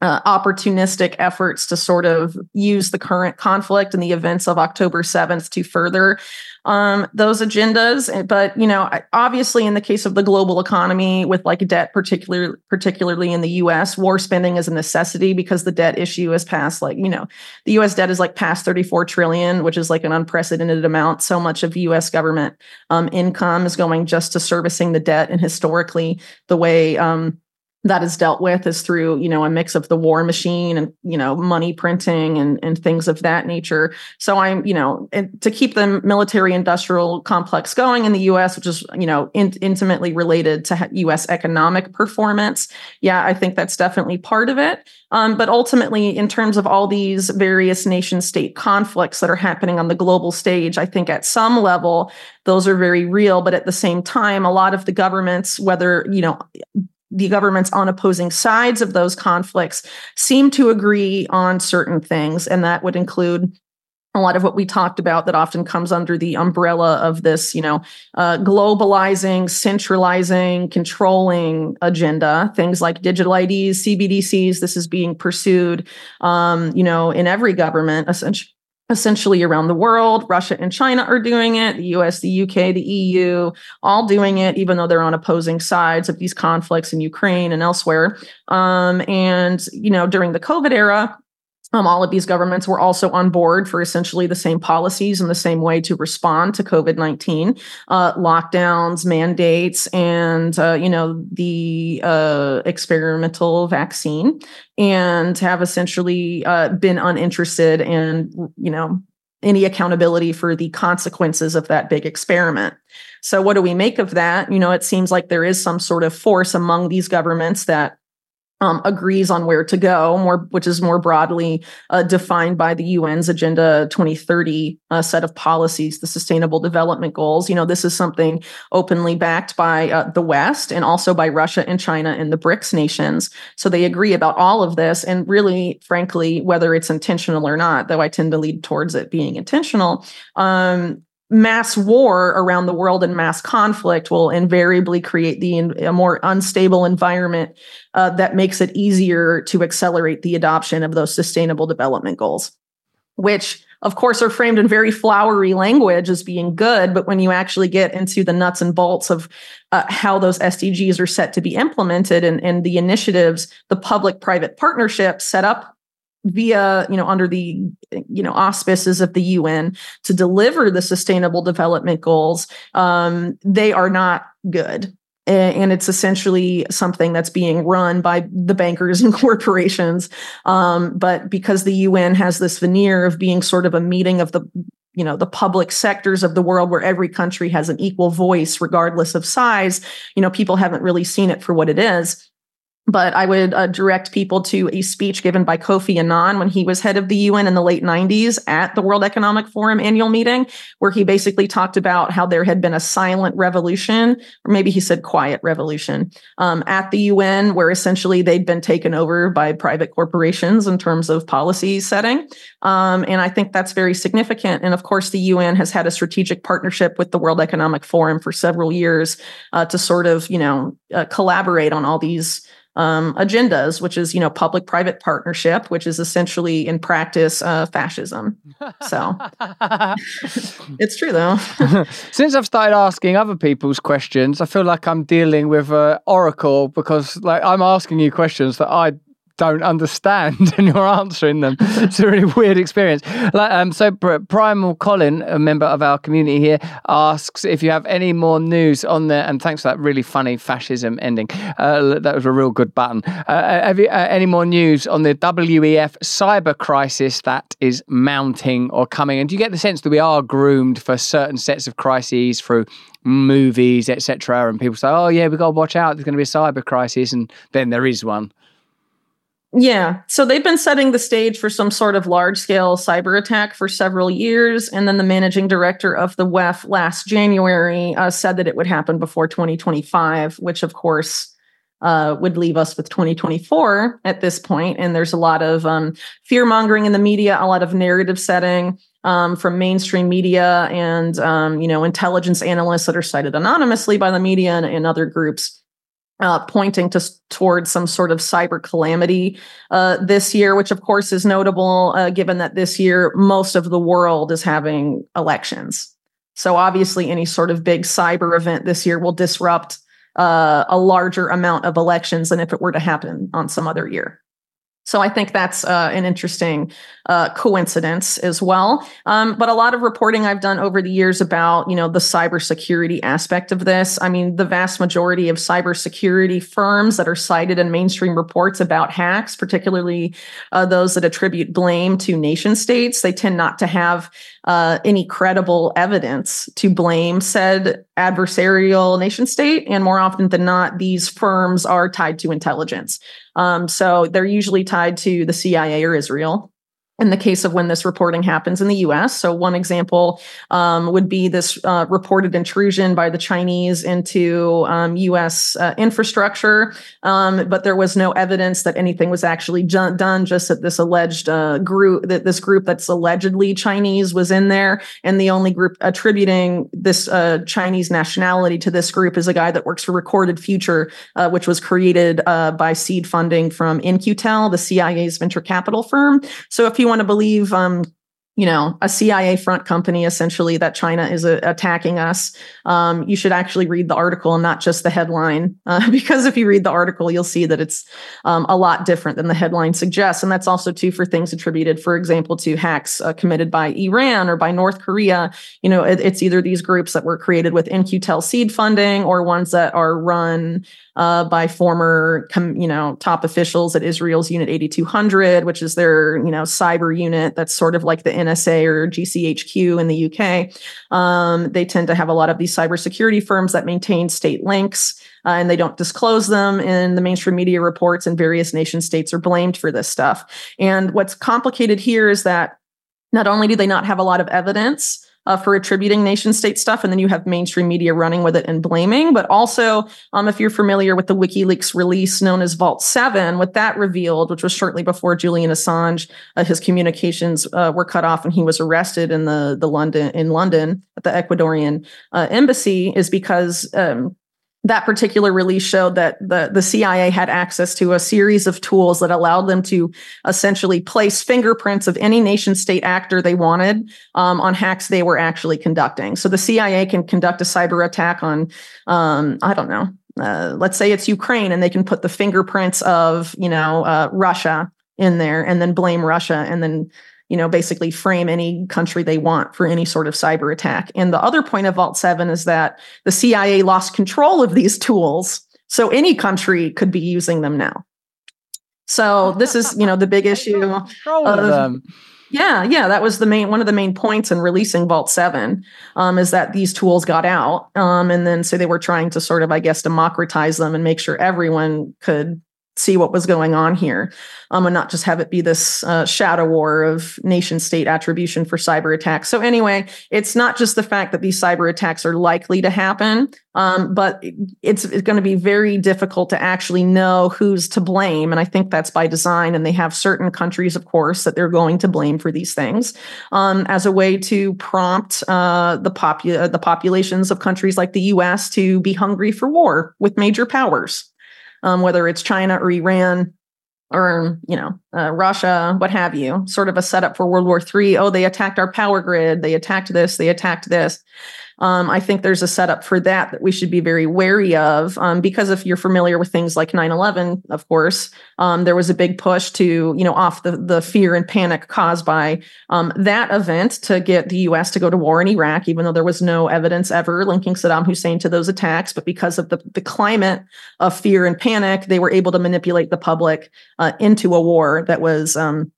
uh, opportunistic efforts to sort of use the current conflict and the events of October 7th to further um, those agendas. But, you know, obviously in the case of the global economy with like debt, particularly, particularly in the US, war spending is a necessity because the debt issue is past like, you know, the US debt is like past 34 trillion, which is like an unprecedented amount. So much of US government um, income is going just to servicing the debt. And historically, the way um, that is dealt with is through you know a mix of the war machine and you know money printing and and things of that nature. So i'm you know to keep the military industrial complex going in the us which is you know in, intimately related to us economic performance yeah i think that's definitely part of it. Um, but ultimately in terms of all these various nation state conflicts that are happening on the global stage i think at some level those are very real. But at the same time a lot of the governments whether you know the governments on opposing sides of those conflicts seem to agree on certain things, and that would include a lot of what we talked about that often comes under the umbrella of this, you know, uh, globalizing, centralizing, controlling agenda. Things like digital IDs, CBDCs. This is being pursued, um, you know, in every government essentially essentially around the world. Russia and China are doing it, the US, the UK, the EU, all doing it, even though they're on opposing sides of these conflicts in Ukraine and elsewhere. Um, and, you know, during the COVID era, um, all of these governments were also on board for essentially the same policies and the same way to respond to COVID nineteen, uh, lockdowns, mandates, and uh, you know the uh, experimental vaccine, and have essentially uh, been uninterested in you know any accountability for the consequences of that big experiment. So, what do we make of that? You know, it seems like there is some sort of force among these governments that um, agrees on where to go, more which is more broadly uh, defined by the UN's Agenda 2030 uh, set of policies, the Sustainable Development Goals. You know, this is something openly backed by uh, the West and also by Russia and China and the BRICS nations. So they agree about all of this, and really, frankly, whether it's intentional or not, though I tend to lead towards it being intentional. Um, mass war around the world and mass conflict will invariably create the a more unstable environment uh, that makes it easier to accelerate the adoption of those sustainable development goals which of course, are framed in very flowery language as being good. But when you actually get into the nuts and bolts of uh, how those SDGs are set to be implemented and, and the initiatives, the public private partnerships set up via you know under the you know auspices of the UN to deliver the sustainable development goals um, they are not good. And it's essentially something that's being run by the bankers and corporations. Um, but because the un has this veneer of being sort of a meeting of the you know the public sectors of the world where every country has an equal voice regardless of size you know people haven't really seen it for what it is but I would uh, direct people to a speech given by Kofi Annan when he was head of the UN in the late 90s at the World Economic Forum annual meeting, where he basically talked about how there had been a silent revolution, or maybe he said quiet revolution, um, at the UN, where essentially they'd been taken over by private corporations in terms of policy setting. Um, and I think that's very significant. And of course, the UN has had a strategic partnership with the World Economic Forum for several years uh, to sort of, you know, uh, collaborate on all these um, agendas, which is you know public private partnership, which is essentially in practice uh, fascism. So it's true though. Since I've started asking other people's questions, I feel like I'm dealing with uh, Oracle because like I'm asking you questions that I don't understand and you're answering them. It's a really weird experience. Like, um, so Primal Colin, a member of our community here, asks if you have any more news on there. And thanks for that really funny fascism ending. Uh, that was a real good button. Uh, uh have you uh, any more news on the WEF cyber crisis that is mounting or coming? And do you get the sense that we are groomed for certain sets of crises through movies, etc. And people say, "Oh yeah, we got to watch out. There's going to be a cyber crisis," and then there is one. Yeah. So they've been setting the stage for some sort of large scale cyber attack for several years. And then the managing director of the WEF last January uh, said that it would happen before 2025, which of course uh, would leave us with 2024 at this point. And there's a lot of um, fear mongering in the media, a lot of narrative setting. Um, from mainstream media and um, you know intelligence analysts that are cited anonymously by the media and, and other groups uh, pointing to towards some sort of cyber calamity uh, this year, which of course is notable uh, given that this year most of the world is having elections. So obviously, any sort of big cyber event this year will disrupt uh, a larger amount of elections than if it were to happen on some other year. So I think that's uh, an interesting uh, coincidence as well. Um, but a lot of reporting I've done over the years about you know the cybersecurity aspect of this. I mean, the vast majority of cybersecurity firms that are cited in mainstream reports about hacks, particularly uh, those that attribute blame to nation states, they tend not to have uh, any credible evidence to blame said adversarial nation state. And more often than not, these firms are tied to intelligence. Um, so they're usually tied to the CIA or Israel in the case of when this reporting happens in the US. So, one example um, would be this uh, reported intrusion by the Chinese into um, US uh, infrastructure, um, but there was no evidence that anything was actually ju- done, just that this alleged uh, group, that this group that's allegedly Chinese was in there. And the only group attributing this uh, Chinese nationality to this group is a guy that works for Recorded Future, uh, which was created uh, by seed funding from In-Q-Tel, the CIA's venture capital firm. So, if you want to believe um, you know, a CIA front company essentially that China is uh, attacking us. Um, you should actually read the article and not just the headline, uh, because if you read the article, you'll see that it's um, a lot different than the headline suggests. And that's also true for things attributed, for example, to hacks uh, committed by Iran or by North Korea. You know, it, it's either these groups that were created with In-Q-Tel seed funding or ones that are run uh, by former, com- you know, top officials at Israel's Unit 8200, which is their, you know, cyber unit that's sort of like the NSA or GCHQ in the UK. Um, they tend to have a lot of these cybersecurity firms that maintain state links. Uh, and they don't disclose them in the mainstream media reports, and various nation states are blamed for this stuff. And what's complicated here is that not only do they not have a lot of evidence, uh, for attributing nation state stuff. And then you have mainstream media running with it and blaming. But also, um, if you're familiar with the WikiLeaks release known as Vault 7, what that revealed, which was shortly before Julian Assange, uh, his communications uh, were cut off and he was arrested in the, the London in London at the Ecuadorian uh, embassy, is because um, that particular release showed that the, the CIA had access to a series of tools that allowed them to essentially place fingerprints of any nation state actor they wanted um, on hacks they were actually conducting. So the CIA can conduct a cyber attack on, um, I don't know, uh, let's say it's Ukraine, and they can put the fingerprints of, you know, uh, Russia in there and then blame Russia and then you know, basically frame any country they want for any sort of cyber attack. And the other point of Vault 7 is that the CIA lost control of these tools. So any country could be using them now. So this is, you know, the big issue of, them. Yeah, yeah, that was the main one of the main points in releasing Vault Seven, um, is that these tools got out, um, and then so they were trying to sort of, I guess, democratize them and make sure everyone could see what was going on here um, and not just have it be this uh, shadow war of nation state attribution for cyber attacks. So anyway it's not just the fact that these cyber attacks are likely to happen um, but it's, it's going to be very difficult to actually know who's to blame and i think that's by design and they have certain countries of course that they're going to blame for these things um, as a way to prompt uh, the, popu- the populations of countries like the us to be hungry for war with major powers um, whether it's China or Iran or you know uh, Russia, what have you, sort of a setup for World War III. Oh, they attacked our power grid. They attacked this. They attacked this. Um, I think there's a setup for that that we should be very wary of um, because if you're familiar with things like 9/11, of course, um, there was a big push to you know off the the fear and panic caused by um, that event to get the U.S. to go to war in Iraq, even though there was no evidence ever linking Saddam Hussein to those attacks. But because of the the climate of fear and panic, they were able to manipulate the public uh, into a war that was um,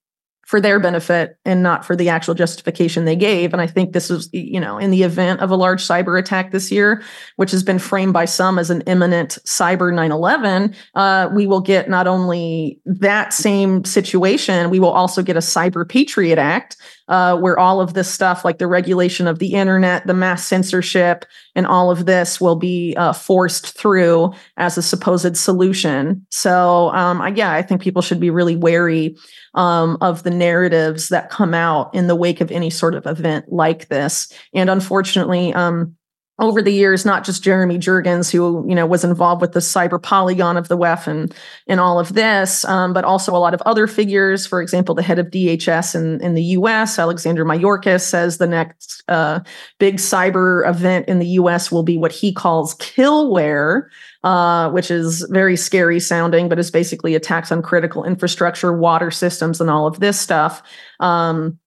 for their benefit and not for the actual justification they gave. And I think this is, you know, in the event of a large cyber attack this year, which has been framed by some as an imminent cyber 9 11, uh, we will get not only that same situation, we will also get a Cyber Patriot Act, uh, where all of this stuff, like the regulation of the internet, the mass censorship, and all of this will be uh, forced through as a supposed solution. So, um, I, yeah, I think people should be really wary um, of the narratives that come out in the wake of any sort of event like this. And unfortunately, um, over the years, not just Jeremy Jurgens, who you know was involved with the cyber polygon of the WEF and and all of this, um, but also a lot of other figures. For example, the head of DHS in, in the U.S., Alexander Mayorkas, says the next uh, big cyber event in the U.S. will be what he calls killware, uh, which is very scary sounding, but is basically attacks on critical infrastructure, water systems, and all of this stuff. Um,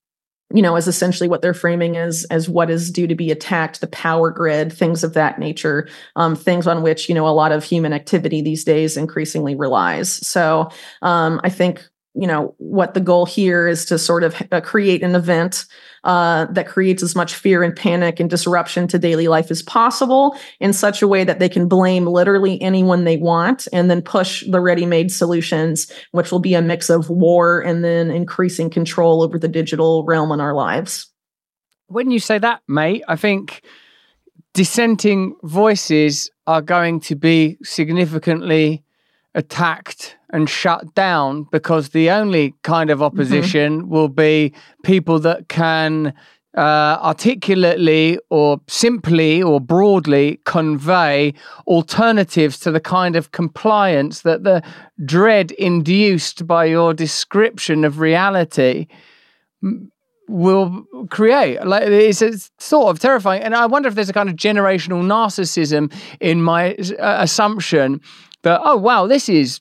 you know, as essentially what they're framing as as what is due to be attacked, the power grid, things of that nature, um, things on which you know a lot of human activity these days increasingly relies. So um, I think you know what the goal here is to sort of uh, create an event uh, that creates as much fear and panic and disruption to daily life as possible in such a way that they can blame literally anyone they want and then push the ready-made solutions which will be a mix of war and then increasing control over the digital realm in our lives. When you say that mate i think dissenting voices are going to be significantly attacked and shut down because the only kind of mm-hmm. opposition mm-hmm. will be people that can uh, articulately or simply or broadly convey alternatives to the kind of compliance that the dread induced by your description of reality will create. Like it's, it's, sort of terrifying, and I wonder if there's a kind of generational narcissism in my uh, assumption that oh wow, this is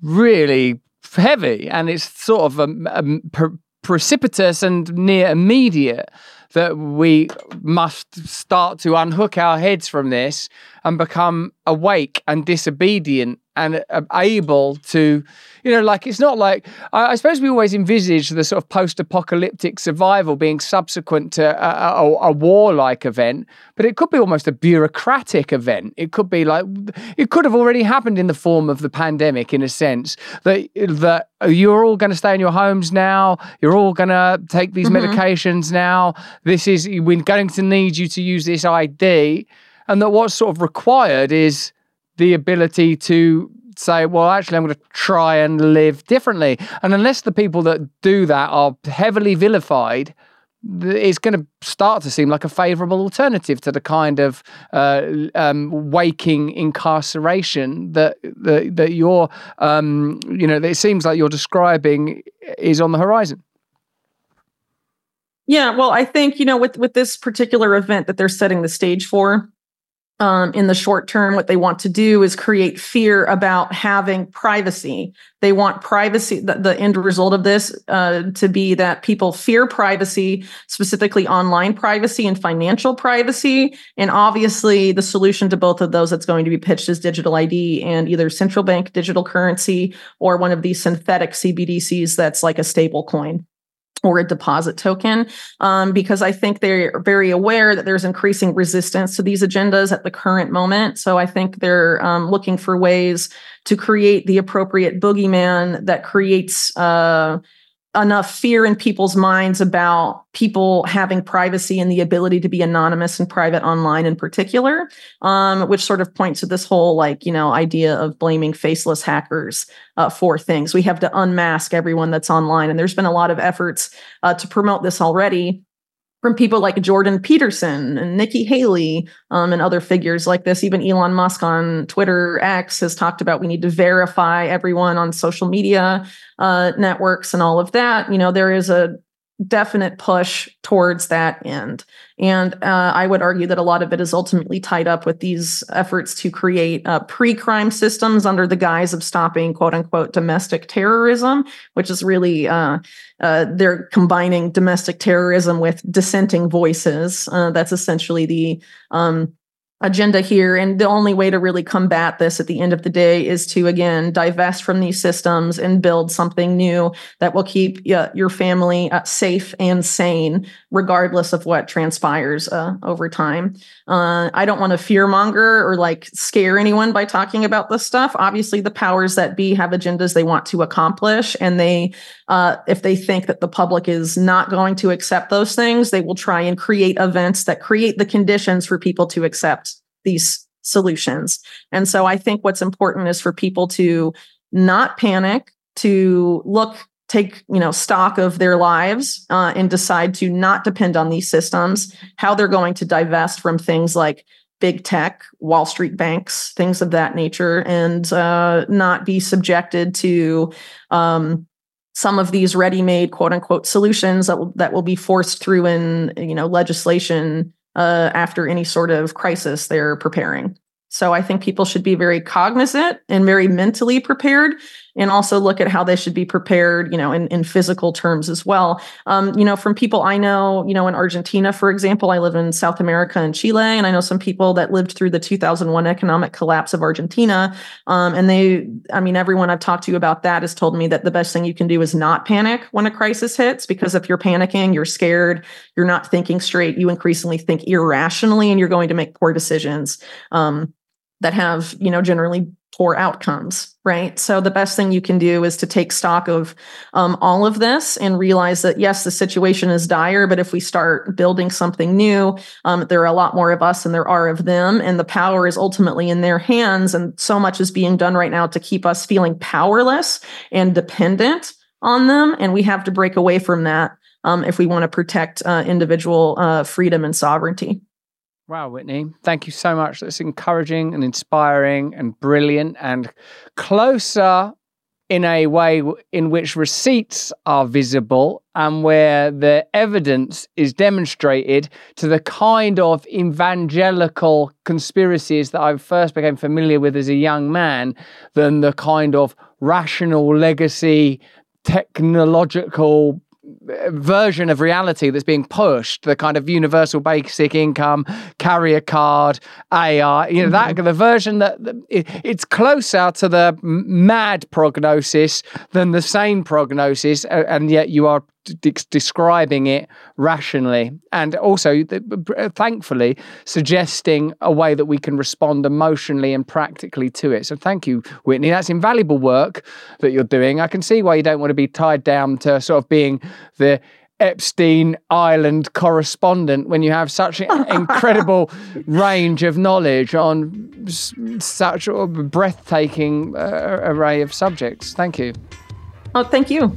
really heavy and it's sort of a, a pre- precipitous and near immediate that we must start to unhook our heads from this and become awake and disobedient and uh, able to, you know, like it's not like I, I suppose we always envisage the sort of post-apocalyptic survival being subsequent to a, a, a warlike event, but it could be almost a bureaucratic event. It could be like it could have already happened in the form of the pandemic, in a sense that that you're all going to stay in your homes now. You're all going to take these mm-hmm. medications now. This is we're going to need you to use this ID and that what's sort of required is the ability to say, well, actually, I'm going to try and live differently. And unless the people that do that are heavily vilified, it's going to start to seem like a favourable alternative to the kind of uh, um, waking incarceration that that, that you're, um, you know, it seems like you're describing is on the horizon. Yeah, well, I think you know with with this particular event that they're setting the stage for, um, in the short term, what they want to do is create fear about having privacy. They want privacy. The, the end result of this uh, to be that people fear privacy, specifically online privacy and financial privacy. And obviously, the solution to both of those that's going to be pitched is digital ID and either central bank digital currency or one of these synthetic CBDCs that's like a stable coin or a deposit token um, because I think they're very aware that there's increasing resistance to these agendas at the current moment. So I think they're um, looking for ways to create the appropriate boogeyman that creates. Uh, enough fear in people's minds about people having privacy and the ability to be anonymous and private online in particular um, which sort of points to this whole like you know idea of blaming faceless hackers uh, for things. We have to unmask everyone that's online and there's been a lot of efforts uh, to promote this already from people like Jordan Peterson and Nikki Haley um, and other figures like this. Even Elon Musk on Twitter X has talked about we need to verify everyone on social media uh, networks and all of that. You know, there is a definite push towards that end. And uh, I would argue that a lot of it is ultimately tied up with these efforts to create uh, pre crime systems under the guise of stopping quote unquote domestic terrorism, which is really, uh, uh they're combining domestic terrorism with dissenting voices. Uh, that's essentially the um, agenda here. And the only way to really combat this at the end of the day is to, again, divest from these systems and build something new that will keep uh, your family uh, safe and sane, regardless of what transpires uh, over time. Uh, I don't want to fearmonger or like scare anyone by talking about this stuff. Obviously, the powers that be have agendas they want to accomplish. And they, uh, if they think that the public is not going to accept those things, they will try and create events that create the conditions for people to accept these solutions. And so I think what's important is for people to not panic, to look take you know stock of their lives uh, and decide to not depend on these systems how they're going to divest from things like big tech wall street banks things of that nature and uh, not be subjected to um, some of these ready-made quote unquote solutions that will, that will be forced through in you know legislation uh, after any sort of crisis they're preparing. So I think people should be very cognizant and very mentally prepared and also look at how they should be prepared, you know, in, in physical terms as well. Um, you know, from people I know, you know, in Argentina, for example, I live in South America and Chile, and I know some people that lived through the 2001 economic collapse of Argentina. Um, and they, I mean, everyone I've talked to about that has told me that the best thing you can do is not panic when a crisis hits, because if you're panicking, you're scared, you're not thinking straight, you increasingly think irrationally, and you're going to make poor decisions. Um, that have you know generally poor outcomes right? So the best thing you can do is to take stock of um, all of this and realize that yes the situation is dire but if we start building something new um, there are a lot more of us than there are of them and the power is ultimately in their hands and so much is being done right now to keep us feeling powerless and dependent on them and we have to break away from that um, if we want to protect uh, individual uh, freedom and sovereignty Wow, Whitney, thank you so much. That's encouraging and inspiring and brilliant and closer in a way in which receipts are visible and where the evidence is demonstrated to the kind of evangelical conspiracies that I first became familiar with as a young man than the kind of rational legacy technological version of reality that's being pushed the kind of universal basic income carrier card ai you know that mm-hmm. the version that it, it's closer to the mad prognosis than the sane prognosis and yet you are describing it rationally and also thankfully suggesting a way that we can respond emotionally and practically to it so thank you whitney that's invaluable work that you're doing i can see why you don't want to be tied down to sort of being the Epstein Island correspondent when you have such an incredible range of knowledge on such a breathtaking uh, array of subjects. Thank you. Oh, thank you.